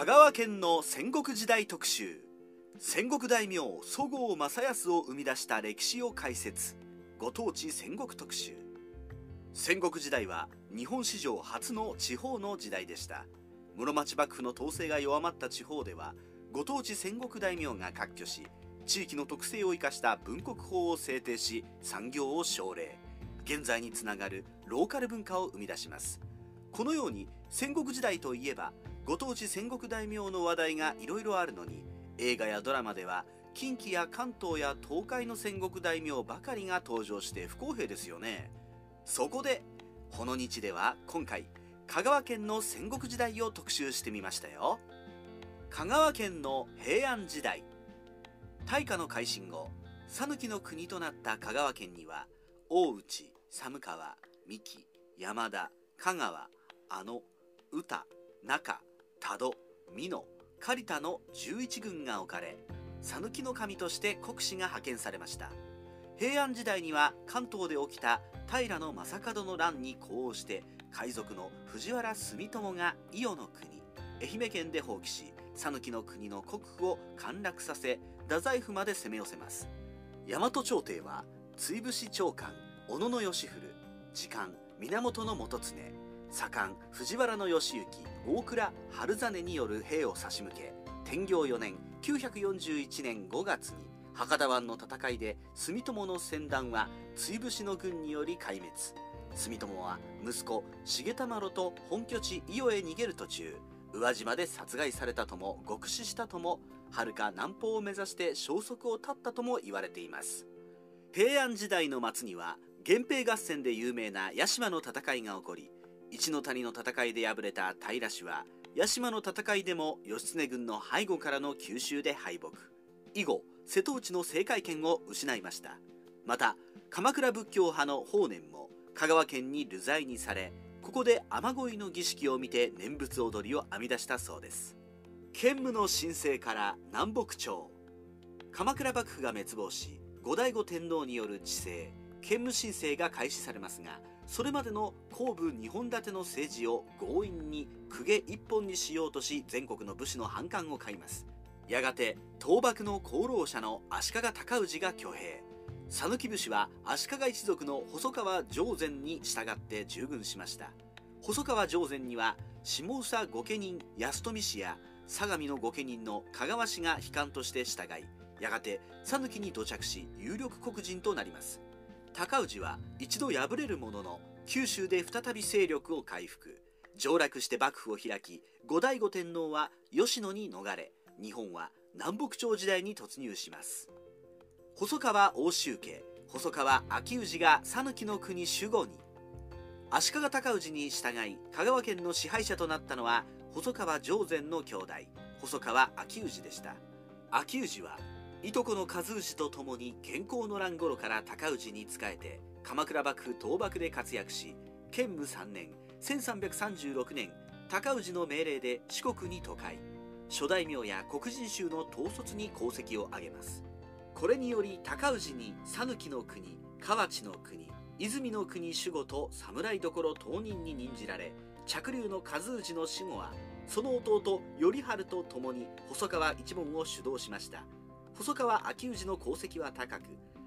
香川県の戦国時代特集。戦国大名そごう正康を生み出した歴史を解説。ご当地戦国特集。戦国時代は日本史上初の地方の時代でした。室町幕府の統制が弱まった地方ではご当地戦国大名が割拠し地域の特性を生かした文国法を制定し産業を奨励。現在につながるローカル文化を生み出します。このように戦国時代といえばご当地戦国大名の話題がいろいろあるのに映画やドラマでは近畿や関東や東海の戦国大名ばかりが登場して不公平ですよね。そこでこの日では今回香川県の戦国時代を特集してみましたよ。香川県の平安時代。大化の改新後讃岐の国となった香川県には大内寒川三木山田香川あの宇多中多度美濃刈田の11軍が置かれ讃岐の神として国司が派遣されました。平安時代には関東で起きた平将門の乱に呼応して海賊の藤原住友が伊予の国愛媛県で放棄し讃岐の国の国府を陥落させ太宰府まで攻め寄せます。大和朝廷は追伏長官小野義古時間源元常。左官藤原義行大倉春実による兵を差し向け天行4年941年5月に博多湾の戦いで住友の船団は追伏の軍により壊滅。住友は息子重田丸と本拠地伊予へ逃げる途中宇和島で殺害されたとも極死したとも遥か南方を目指して消息を絶ったとも言われています。平安時代の末には源平合戦で有名な屋島の戦いが起こり一の谷の戦いで敗れた平氏は屋島の戦いでも義経軍の背後からの吸収で敗北。以後瀬戸内の政界権を失いました。また鎌倉仏教派の法然も香川県に流罪にされここで雨乞いの儀式を見て念仏踊りを編み出したそうです。建武の神聖から南北朝。鎌倉幕府が滅亡し後醍醐天皇による治世。建武神聖が開始されますがそれまでの後部2本立ての政治を強引に公家一本にしようとし全国の武士の反感を買います。やがて倒幕の功労者の足利尊氏が挙兵。讃岐武士は足利一族の細川上善に従って従軍しました。細川上善には下総御家人安富氏や相模の御家人の香川氏が悲観として従いやがて讃岐に土着し有力黒人となります。高氏は一度敗れるものの九州で再び勢力を回復。上洛して幕府を開き後醍醐天皇は吉野に逃れ日本は南北朝時代に突入します。細川大周家細川秋氏が讃岐の国守護に。足利尊氏に従い香川県の支配者となったのは細川上善の兄弟細川秋氏でした。秋氏はいとこの和氏と共に健康の乱頃から高氏に仕えて鎌倉幕府倒幕で活躍し建武3年1336年高氏の命令で四国に渡海諸大名や黒人衆の統率に功績を挙げます。これにより高氏に讃岐の国河内の国泉の国守護と侍所当人に任じられ着流の和氏の死後はその弟頼治と共に細川一門を主導しました。細川秋氏の功績は高く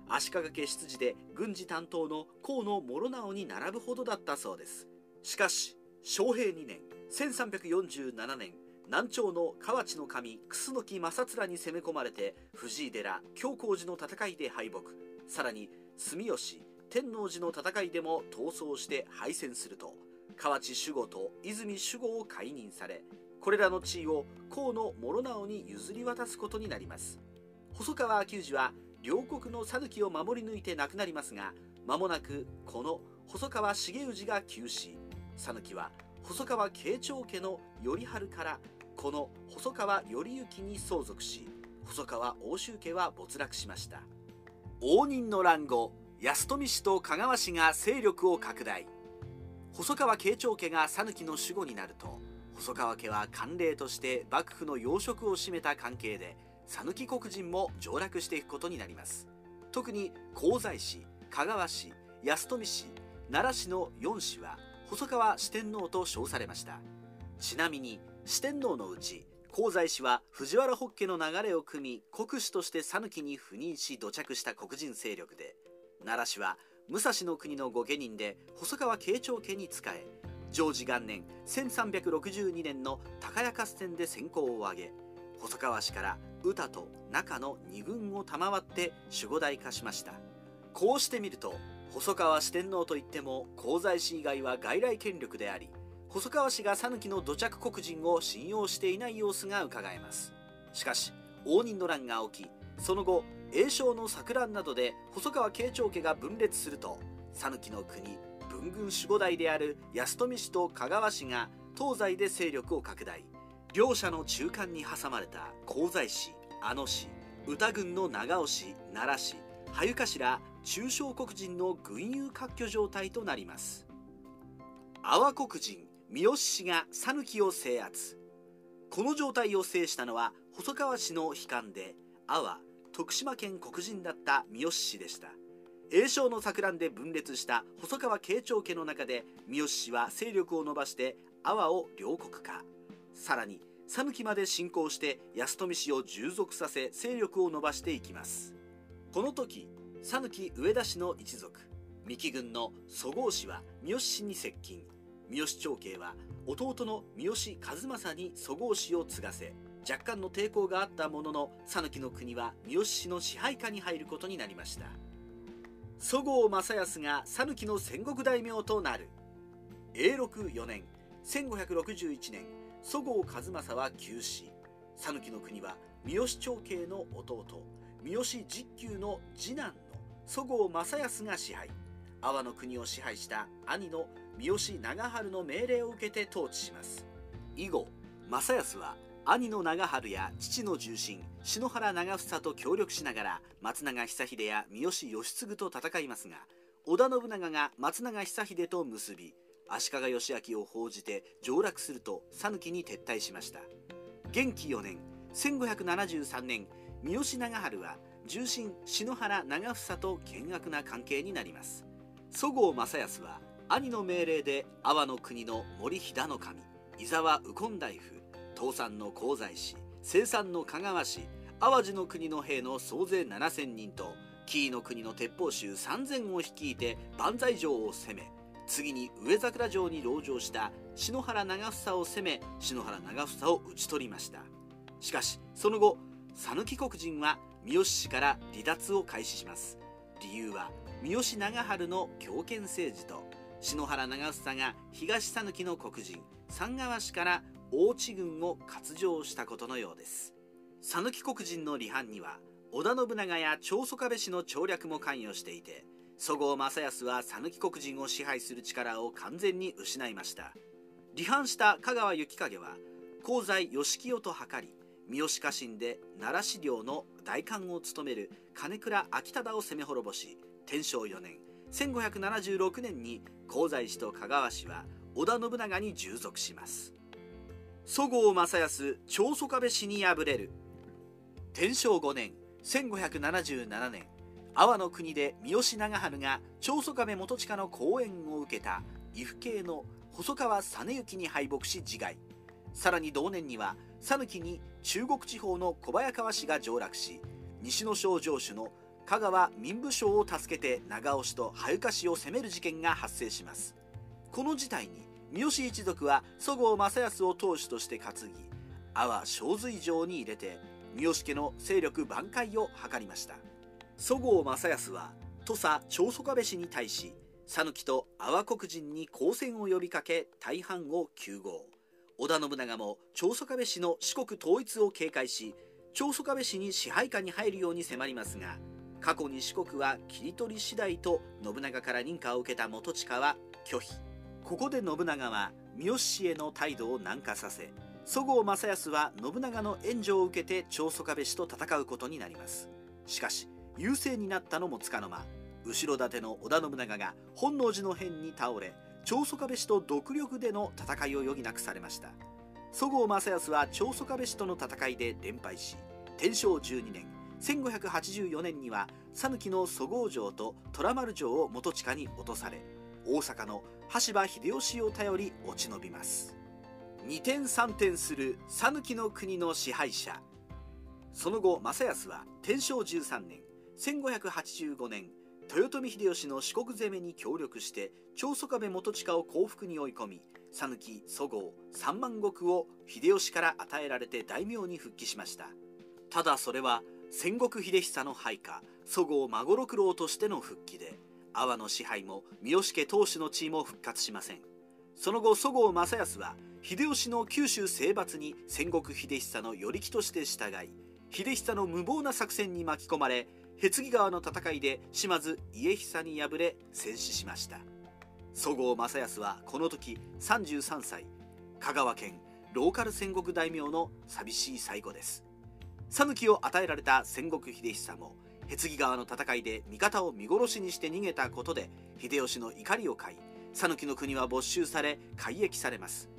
足利家出自で軍事担当の河野諸直に並ぶほどだったそうです。しかし昌平2年1347年南朝の河内の神楠木正面に攻め込まれて藤井寺京光寺の戦いで敗北。さらに住吉天王寺の戦いでも逃走して敗戦すると河内守護と泉守護を解任されこれらの地位を河野諸直に譲り渡すことになります。細川秋氏は両国の讃岐を守り抜いて亡くなりますが間もなくこの細川重氏が急死。讃岐は細川慶長家の頼治からこの細川頼之に相続し細川奥州家は没落しました。応仁の乱後安富氏と香川氏が勢力を拡大。細川慶長家が讃岐の守護になると細川家は慣例として幕府の要職を占めた関係で讃岐黒人も上洛していくことになります。特に香西市香川市安富市奈良市の4市は細川四天王と称されました。ちなみに四天王のうち香西氏は藤原北家の流れを組み国主として讃岐に赴任し土着した黒人勢力で奈良氏は武蔵の国の御家人で細川慶長家に仕え常時元年1362年の高谷合戦で戦功を挙げ細川氏から宇田と中の二軍を賜って守護代化しました。こうしてみると細川四天王といっても香西氏以外は外来権力であり細川氏が讃岐の土着黒人を信用していない様子がうかがえます。しかし応仁の乱が起きその後栄翔の錯乱などで細川慶長家が分裂すると讃岐の国文軍守護代である安富氏と香川氏が東西で勢力を拡大。両者の中間に挟まれた香西氏阿野氏歌郡の長尾氏奈良氏羽生頭中小黒人の軍友割拠状態となります。阿波黒人三好氏が讃岐を制圧。この状態を制したのは細川氏の悲観で阿波徳島県黒人だった三好氏でした。栄翔の錯乱で分裂した細川慶長家の中で三好氏は勢力を伸ばして阿波を両国化。さらに讃岐まで侵攻して安富氏を従属させ勢力を伸ばしていきます。この時讃岐上田氏の一族三木軍の蘇郷氏は三好氏に接近。三好長慶は弟の三好和正に蘇郷氏を継がせ若干の抵抗があったものの讃岐の国は三好氏の支配下に入ることになりました。蘇郷正康が讃岐の戦国大名となる。永禄4年1561年蘇郷和正は急死讃岐の国は三好長慶の弟三好実久の次男の蘇郷正康が支配阿波の国を支配した兄の三好長春の命令を受けて統治します。以後正康は兄の長春や父の重臣篠原長房と協力しながら松永久秀や三好義継と戦いますが織田信長が松永久秀と結び足利義昭を報じて上洛すると讃岐に撤退しました。元亀4年1573年三好長春は重臣篠原長房と険悪な関係になります。そごう正康は兄の命令で阿波の国の森飛騨の神伊沢右近大夫東山の香西氏生産の香川氏淡路の国の兵の総勢7000人と紀伊の国の鉄砲衆3000を率いて万歳城を攻め次に上桜城に籠城した篠原長房を攻め篠原長房を討ち取りました。しかしその後讃岐黒人は三好氏から離脱を開始します。理由は三好長春の強権政治と篠原長房が東讃岐の黒人三川氏から大地軍を割譲したことのようです。讃岐黒人の離反には織田信長や長宗我部氏の調略も関与していてそごう正康は讃岐黒人を支配する力を完全に失いました。離反した香川幸景は香西義清と図り三好家臣で奈良市領の代官を務める金倉昭忠を攻め滅ぼし天正4年。1576年に香西氏と香川氏は織田信長に従属します。そごう正康長宗我部氏に敗れる。天正5年。1577年。阿波の国で三好長春が長宗我部元親の講演を受けた岐阜系の細川実行に敗北し自害。さらに同年には讃岐に中国地方の小早川氏が上洛し西の小城主の香川民部省を助けて長尾氏と羽生氏を攻める事件が発生します。この事態に三好一族はそごう正康を当主として担ぎ阿波正髄城に入れて三好家の勢力挽回を図りました。そごう正康は土佐長宗我部氏に対し讃岐と阿波黒人に交戦を呼びかけ大半を救護織田信長も長宗我部氏の四国統一を警戒し長宗我部氏に支配下に入るように迫りますが過去に四国は切り取り次第と信長から認可を受けた元親は拒否。ここで信長は三好氏への態度を軟化させそごう正康は信長の援助を受けて長宗我部氏と戦うことになります。しかし優勢になったのもつかの間後ろ盾の織田信長が本能寺の変に倒れ長宗我部氏と独力での戦いを余儀なくされました。そごう正康は長宗我部氏との戦いで連敗し天正12年1584年には讃岐の蘇郷城と虎丸城を元親に落とされ大阪の羽柴秀吉を頼り落ち延びます。二転三転する讃岐の国の支配者。その後正康は天正13年1585年豊臣秀吉の四国攻めに協力して長宗我部元親を降伏に追い込み讃岐そごう三万石を秀吉から与えられて大名に復帰しました。ただそれは戦国秀久の配下そごう孫六郎としての復帰で阿波の支配も三好家当主の地位も復活しません。その後そごう正康は秀吉の九州征伐に戦国秀久の与力として従い秀久の無謀な作戦に巻き込まれへつぎ川の戦いで島津家久に敗れ戦死しました。そごう正康はこの時33歳香川県ローカル戦国大名の寂しい最後です。讃岐を与えられた戦国秀久もへつぎ川の戦いで味方を見殺しにして逃げたことで秀吉の怒りを買い讃岐の国は没収され改易されます。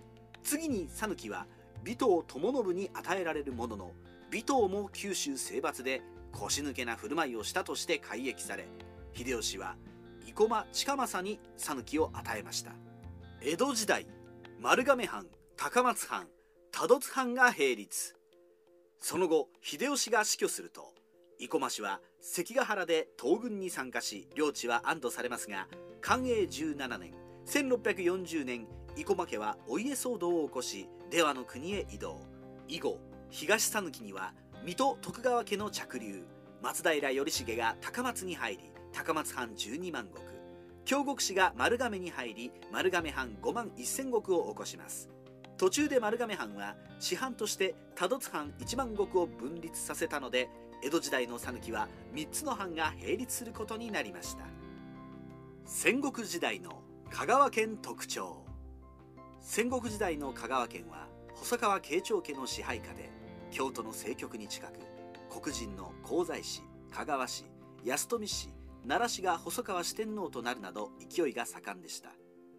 次に讃岐は尾藤友信に与えられるものの尾藤も九州征伐で腰抜けな振る舞いをしたとして改易され秀吉は生駒近政に讃岐を与えました。江戸時代丸亀藩高松藩多度津藩が並立。その後秀吉が死去すると生駒氏は関ヶ原で東軍に参加し領地は安堵されますが寛永17年1640年生駒家はお家騒動を起こし出羽の国へ移動。以後東讃岐には水戸徳川家の着流。松平頼重が高松に入り高松藩12万石。京極氏が丸亀に入り丸亀藩5万1000石を起こします。途中で丸亀藩は師範として多度津藩1万石を分立させたので江戸時代の讃岐は3つの藩が並立することになりました。戦国時代の香川県特徴。戦国時代の香川県は細川慶長家の支配下で京都の政局に近く黒人の香西市香川市安富市奈良市が細川四天王となるなど勢いが盛んでした。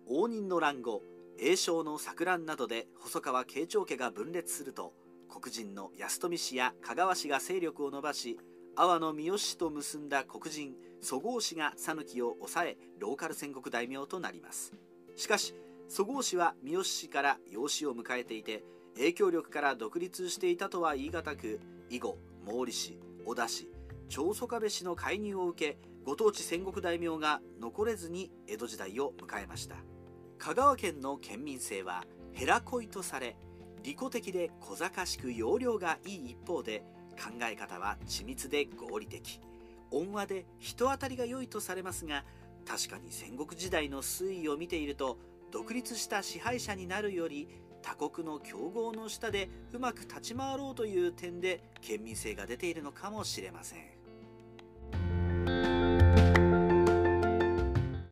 応仁の乱後栄翔の錯乱などで細川慶長家が分裂すると黒人の安富氏や香川氏が勢力を伸ばし阿波の三好氏と結んだ黒人そごう氏が讃岐を抑えローカル戦国大名となります。しかしそごう氏は三好氏から養子を迎えていて影響力から独立していたとは言い難く以後毛利氏織田氏長宗我部氏の介入を受けご当地戦国大名が残れずに江戸時代を迎えました。香川県の県民性はヘラ恋とされ利己的で小賢しく要領がいい一方で考え方は緻密で合理的。温和で人当たりが良いとされますが確かに戦国時代の推移を見ていると独立した支配者になるより他国の競合の下でうまく立ち回ろうという点で県民性が出ているのかもしれません。